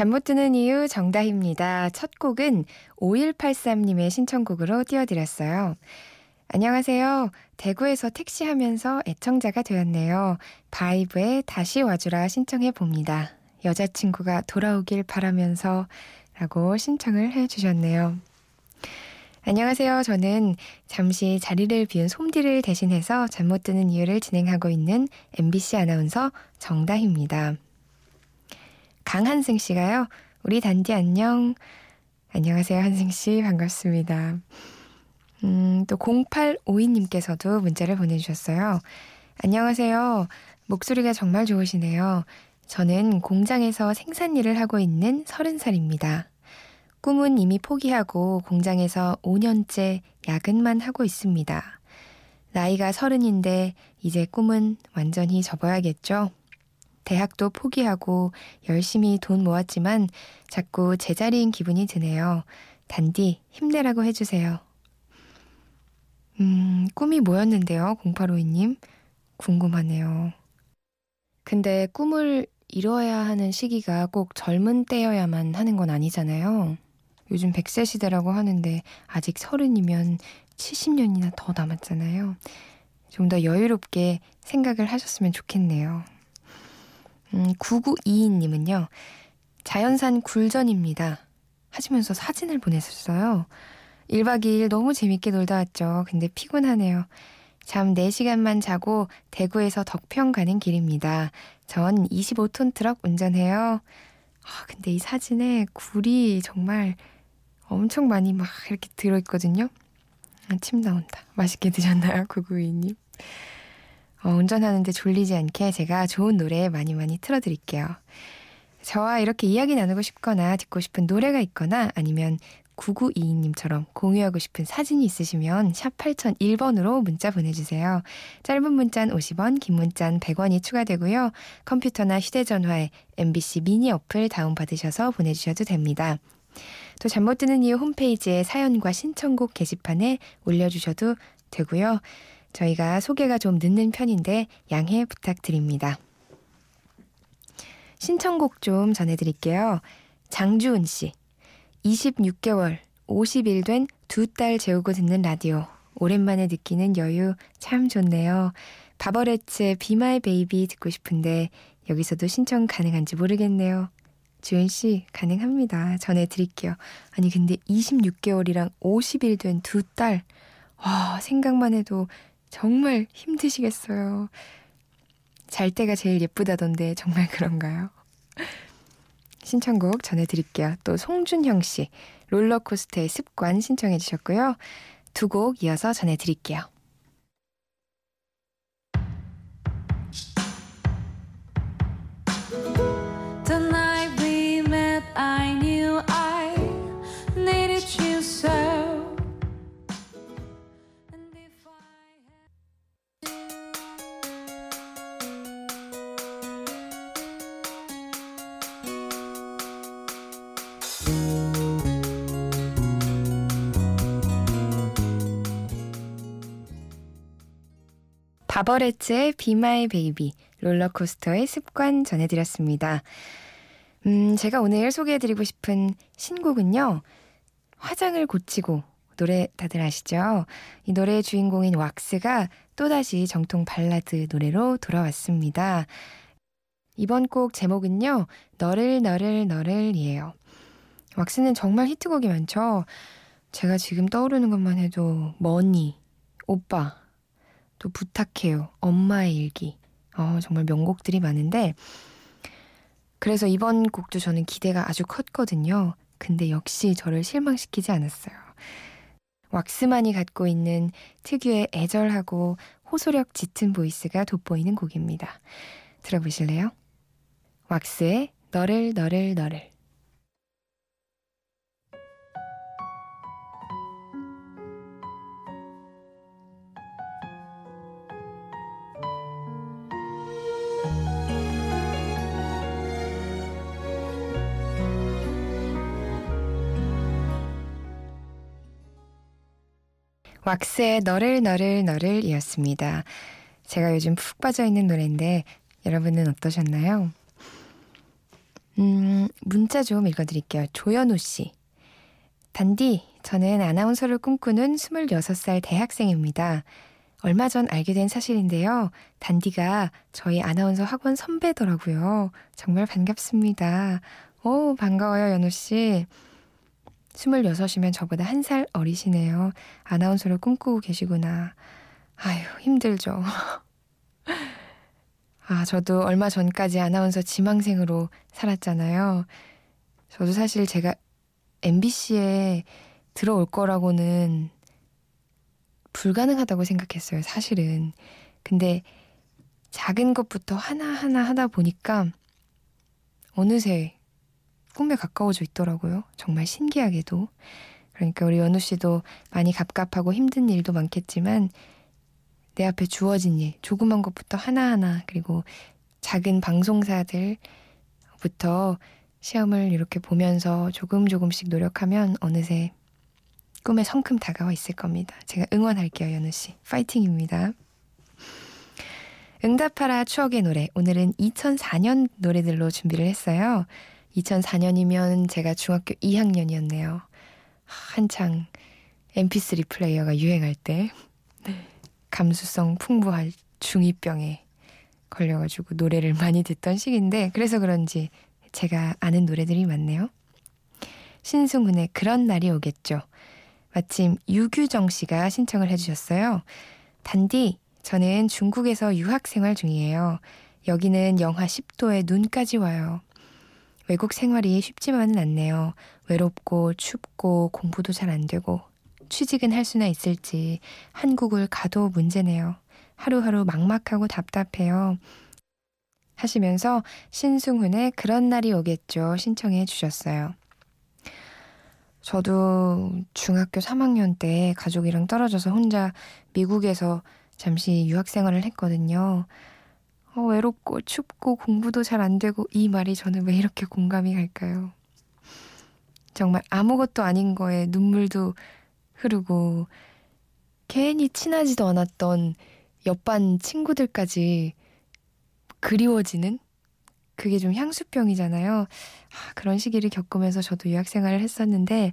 잠 못 드는 이유 정다희입니다. 첫 곡은 5183님의 신청곡으로 띄워드렸어요. 안녕하세요. 대구에서 택시하면서 애청자가 되었네요. 바이브에 다시 와주라 신청해 봅니다. 여자친구가 돌아오길 바라면서 라고 신청을 해 주셨네요. 안녕하세요. 저는 잠시 자리를 비운 솜디를 대신해서 잠 못 드는 이유를 진행하고 있는 MBC 아나운서 정다희입니다. 강한승 씨가요. 우리 단디 안녕. 안녕하세요, 한승 씨. 반갑습니다. 음, 또 0852님께서도 문자를 보내주셨어요. 안녕하세요. 목소리가 정말 좋으시네요. 저는 공장에서 생산 일을 하고 있는 30살입니다. 꿈은 이미 포기하고 공장에서 5년째 야근만 하고 있습니다. 나이가 서른인데 이제 꿈은 완전히 접어야겠죠? 대학도 포기하고 열심히 돈 모았지만 자꾸 제자리인 기분이 드네요. 단디 힘내라고 해주세요. 음, 꿈이 뭐였는데요, 0852님? 궁금하네요. 근데 꿈을 이뤄야 하는 시기가 꼭 젊은 때여야만 하는 건 아니잖아요. 요즘 100세 시대라고 하는데 아직 서른이면 70년이나 더 남았잖아요. 좀 더 여유롭게 생각을 하셨으면 좋겠네요. 음, 9922님은요. 자연산 굴전입니다. 하시면서 사진을 보냈었어요. 1박 2일 너무 재밌게 놀다 왔죠. 근데 피곤하네요. 잠 4시간만 자고 대구에서 덕평 가는 길입니다. 전 25톤 트럭 운전해요. 아, 근데 이 사진에 굴이 정말 엄청 많이 막 이렇게 들어있거든요. 아, 침 나온다. 맛있게 드셨나요? 9922님. 어, 운전하는데 졸리지 않게 제가 좋은 노래 많이 많이 틀어드릴게요. 저와 이렇게 이야기 나누고 싶거나 듣고 싶은 노래가 있거나 아니면 9922님처럼 공유하고 싶은 사진이 있으시면 샵 8001번으로 문자 보내주세요. 짧은 문자는 50원, 긴 문자는 100원이 추가되고요. 컴퓨터나 휴대전화에 MBC 미니 어플 다운받으셔서 보내주셔도 됩니다. 또 잠못 드는 이유 홈페이지에 사연과 신청곡 게시판에 올려주셔도 되고요. 저희가 소개가 좀 늦는 편인데 양해 부탁드립니다. 신청곡 좀 전해드릴게요. 장주은 씨. 26개월, 50일 된 두 딸 재우고 듣는 라디오. 오랜만에 느끼는 여유 참 좋네요. 바버레츠의 Be My Baby 듣고 싶은데 여기서도 신청 가능한지 모르겠네요. 주은 씨 가능합니다. 전해드릴게요. 아니 근데 26개월이랑 50일 된 두 딸. 와 생각만 해도 정말 힘드시겠어요. 잘 때가 제일 예쁘다던데 정말 그런가요? 신청곡 전해드릴게요. 또 송준형 씨 롤러코스터의 습관 신청해 주셨고요. 두 곡 이어서 전해드릴게요. 바버레츠의 Be My Baby, 롤러코스터의 습관 전해드렸습니다. 음, 제가 오늘 소개해드리고 싶은 신곡은요, 화장을 고치고 노래 다들 아시죠? 이 노래의 주인공인 왁스가 또다시 정통 발라드 노래로 돌아왔습니다. 이번 곡 제목은요, 너를 너를 너를이에요. 왁스는 정말 히트곡이 많죠? 제가 지금 떠오르는 것만 해도 머니, 오빠, 또 부탁해요. 엄마의 일기. 어, 정말 명곡들이 많은데 그래서 이번 곡도 저는 기대가 아주 컸거든요. 근데 역시 저를 실망시키지 않았어요. 왁스만이 갖고 있는 특유의 애절하고 호소력 짙은 보이스가 돋보이는 곡입니다. 들어보실래요? 왁스의 너를 너를 너를 왁스의 너를 너를 너를 이었습니다. 제가 요즘 푹 빠져있는 노래인데 여러분은 어떠셨나요? 음, 문자 좀 읽어드릴게요. 조현우 씨. 단디, 저는 아나운서를 꿈꾸는 26살 대학생입니다. 얼마 전 알게 된 사실인데요. 단디가 저희 아나운서 학원 선배더라고요. 정말 반갑습니다. 오, 반가워요, 연우 씨. 26이면 저보다 한 살 어리시네요. 아나운서를 꿈꾸고 계시구나. 아유, 힘들죠. 아, 저도 얼마 전까지 아나운서 지망생으로 살았잖아요. 저도 사실 제가 MBC에 들어올 거라고는 불가능하다고 생각했어요, 사실은. 근데 작은 것부터 하나하나 하다 보니까 어느새 꿈에 가까워져 있더라고요. 정말 신기하게도. 그러니까 우리 연우 씨도 많이 갑갑하고 힘든 일도 많겠지만 내 앞에 주어진 일, 조그만 것부터 하나하나 그리고 작은 방송사들부터 시험을 이렇게 보면서 조금 조금씩 노력하면 어느새 꿈에 성큼 다가와 있을 겁니다. 제가 응원할게요, 연우 씨. 파이팅입니다. 응답하라 추억의 노래. 오늘은 2004년 노래들로 준비를 했어요. 2004년이면 제가 중학교 2학년이었네요. 한창 mp3 플레이어가 유행할 때 감수성 풍부할 중2병에 걸려가지고 노래를 많이 듣던 시기인데 그래서 그런지 제가 아는 노래들이 많네요. 신승훈의 그런 날이 오겠죠. 마침 유규정 씨가 신청을 해주셨어요. 단디, 저는 중국에서 유학 생활 중이에요. 여기는 영하 10도에 눈까지 와요. 외국 생활이 쉽지만은 않네요. 외롭고 춥고 공부도 잘 안 되고 취직은 할 수나 있을지 한국을 가도 문제네요. 하루하루 막막하고 답답해요. 하시면서 신승훈의 그런 날이 오겠죠 신청해 주셨어요. 저도 중학교 3학년 때 가족이랑 떨어져서 혼자 미국에서 잠시 유학 생활을 했거든요. 어, 외롭고 춥고 공부도 잘 안 되고 이 말이 저는 왜 이렇게 공감이 갈까요? 정말 아무것도 아닌 거에 눈물도 흐르고 괜히 친하지도 않았던 옆반 친구들까지 그리워지는 그게 좀 향수병이잖아요. 아, 그런 시기를 겪으면서 저도 유학 생활을 했었는데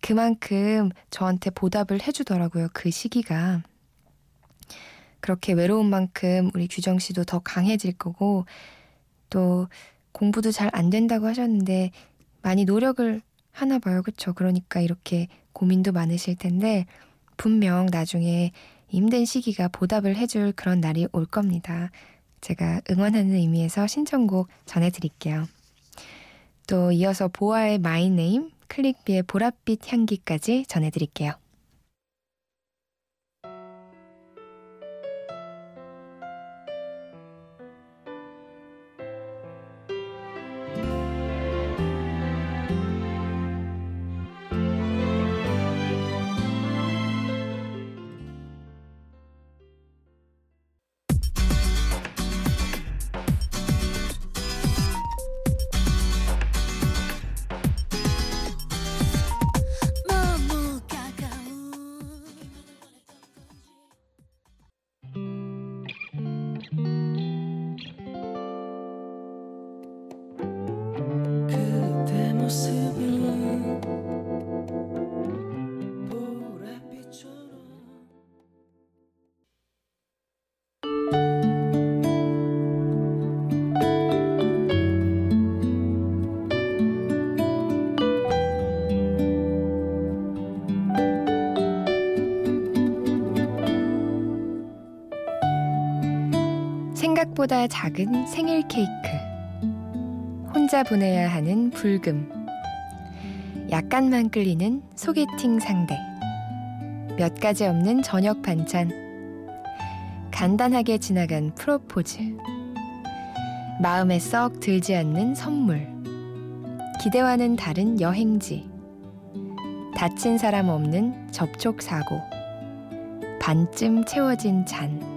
그만큼 저한테 보답을 해주더라고요. 그 시기가. 그렇게 외로운 만큼 우리 규정 씨도 더 강해질 거고 또 공부도 잘 안 된다고 하셨는데 많이 노력을 하나 봐요. 그쵸? 그러니까 이렇게 고민도 많으실 텐데 분명 나중에 힘든 시기가 보답을 해줄 그런 날이 올 겁니다. 제가 응원하는 의미에서 신청곡 전해드릴게요. 또 이어서 보아의 마이네임, 클릭비의 보랏빛 향기까지 전해드릴게요. 생각보다 작은 생일 케이크. 혼자 보내야 하는 불금. 약간만 끌리는 소개팅 상대. 몇 가지 없는 저녁 반찬. 간단하게 지나간 프로포즈. 마음에 썩 들지 않는 선물. 기대와는 다른 여행지. 다친 사람 없는 접촉 사고. 반쯤 채워진 잔.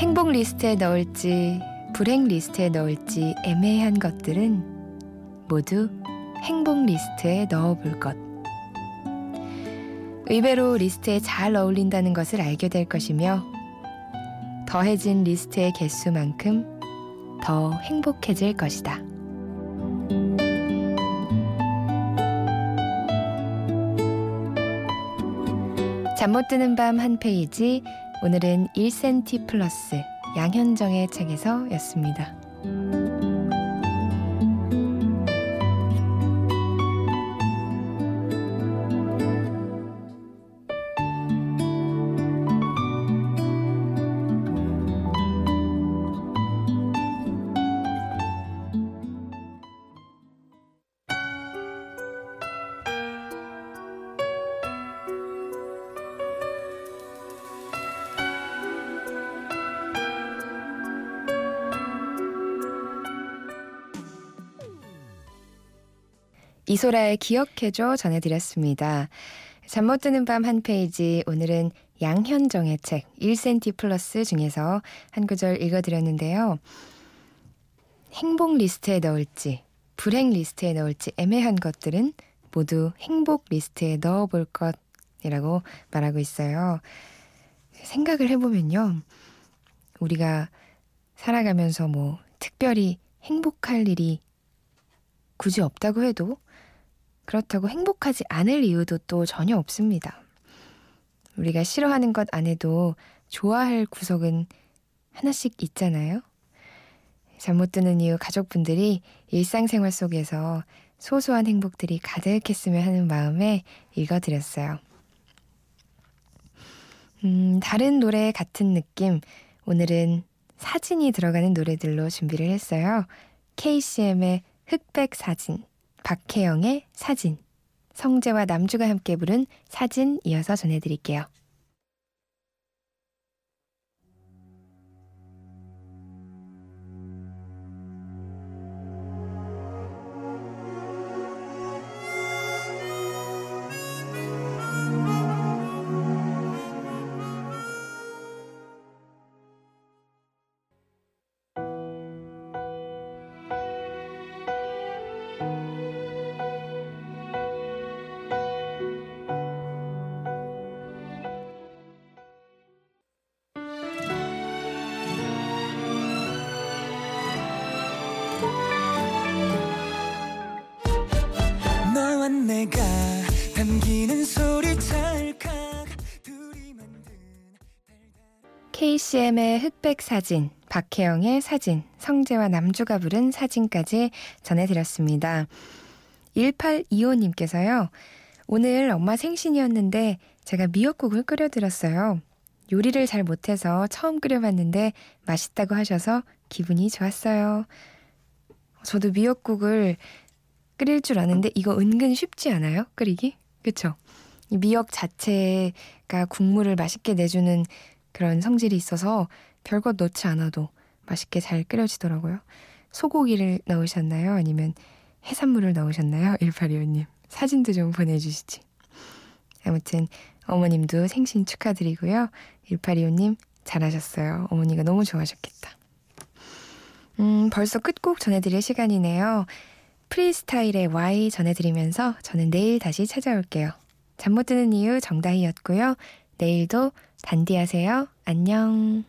행복 리스트에 넣을지 불행 리스트에 넣을지 애매한 것들은 모두 행복 리스트에 넣어볼 것. 의외로 리스트에 잘 어울린다는 것을 알게 될 것이며 더해진 리스트의 개수만큼 더 행복해질 것이다. 잠 못 드는 밤 한 페이지 오늘은 1cm 플러스 양현정의 책에서였습니다. 이소라의 기억해줘 전해드렸습니다. 잠 못 드는 밤 한 페이지 오늘은 양현정의 책 1cm 플러스 중에서 한 구절 읽어드렸는데요. 행복 리스트에 넣을지 불행 리스트에 넣을지 애매한 것들은 모두 행복 리스트에 넣어볼 것이라고 말하고 있어요. 생각을 해보면요. 우리가 살아가면서 뭐 특별히 행복할 일이 굳이 없다고 해도 그렇다고 행복하지 않을 이유도 또 전혀 없습니다. 우리가 싫어하는 것 안에도 좋아할 구석은 하나씩 있잖아요. 잠 못 드는 이유 가족분들이 일상생활 속에서 소소한 행복들이 가득했으면 하는 마음에 읽어드렸어요. 음, 다른 노래 같은 느낌. 오늘은 사진이 들어가는 노래들로 준비를 했어요. KCM의 흑백 사진. 박혜영의 사진, 성재와 남주가 함께 부른 사진 이어서 전해드릴게요. KCM의 흑백 사진, 박혜영의 사진, 성재와 남주가 부른 사진까지 전해드렸습니다. 1825님께서요. 오늘 엄마 생신이었는데 제가 미역국을 끓여드렸어요. 요리를 잘 못해서 처음 끓여봤는데 맛있다고 하셔서 기분이 좋았어요. 저도 미역국을 끓일 줄 아는데 이거 은근 쉽지 않아요? 끓이기? 그쵸? 이 미역 자체가 국물을 맛있게 내주는 그런 성질이 있어서 별것 넣지 않아도 맛있게 잘 끓여지더라고요. 소고기를 넣으셨나요? 아니면 해산물을 넣으셨나요? 1825님. 사진도 좀 보내주시지. 아무튼 어머님도 생신 축하드리고요. 1825님 잘하셨어요. 어머니가 너무 좋아하셨겠다. 음, 벌써 끝곡 전해드릴 시간이네요. 프리스타일의 Y 전해드리면서 저는 내일 다시 찾아올게요. 잠 못 드는 이유 정다희였고요. 내일도 단디하세요. 안녕.